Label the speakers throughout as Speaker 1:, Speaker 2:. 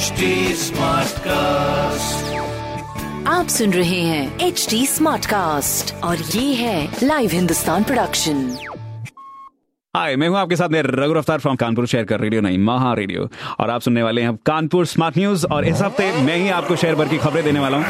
Speaker 1: HD cast
Speaker 2: आप सुन रहे हैं एच डी स्मार्ट कास्ट और ये है लाइव हिंदुस्तान प्रोडक्शन
Speaker 3: हाय मैं हूँ आपके साथ में रघु अफ्तार फ्रॉम कानपुर शेयर कर रेडियो नहीं महा रेडियो और आप सुनने वाले हैं कानपुर स्मार्ट न्यूज़ और इस हफ़्ते मैं ही आपको शेयर भर की खबरें देने वाला हूँ।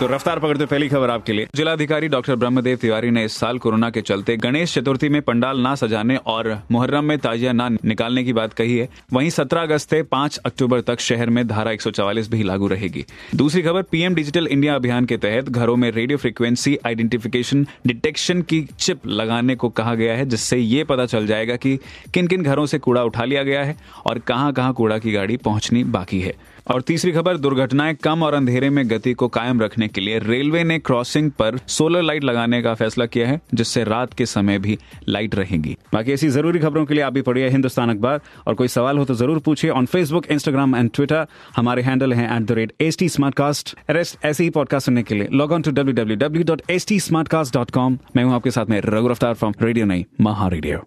Speaker 3: तो रफ्तार पकड़ते पहली खबर आपके लिए। जिलाधिकारी डॉक्टर ब्रह्मदेव तिवारी ने इस साल कोरोना के चलते गणेश चतुर्थी में पंडाल ना सजाने और मुहर्रम में ताजिया ना निकालने की बात कही है। वहीं 17 अगस्त से 5 अक्टूबर तक शहर में धारा 144 भी लागू रहेगी। दूसरी खबर, पीएम डिजिटल इंडिया अभियान के तहत घरों में रेडियो फ्रिक्वेंसी आइडेंटिफिकेशन डिटेक्शन की चिप लगाने को कहा गया है, जिससे ये पता चल जाएगा कि किन किन घरों से कूड़ा उठा लिया गया है और कहाँ कहाँ कूड़ा की गाड़ी पहुंचनी बाकी है। और तीसरी खबर, दुर्घटनाएँ कम और अंधेरे में गति को कायम रखने के लिए रेलवे ने क्रॉसिंग पर सोलर लाइट लगाने का फैसला किया है, जिससे रात के समय भी लाइट रहेगी। बाकी ऐसी ज़रूरी खबरों के लिए आप भी पढ़िए हिंदुस्तान अखबार। और कोई सवाल हो तो ज़रूर पूछिए on Facebook Instagram and Twitter हमारे हैंडल है at the rate S T smartcast rest ऐसे ही पॉडकास्ट सुनने के लिए log on to W W W dot H T smartcast dot com मैं हूँ आपके साथ में रघु रफ्तार फ्रॉम रेडियो नहीं महा रेडियो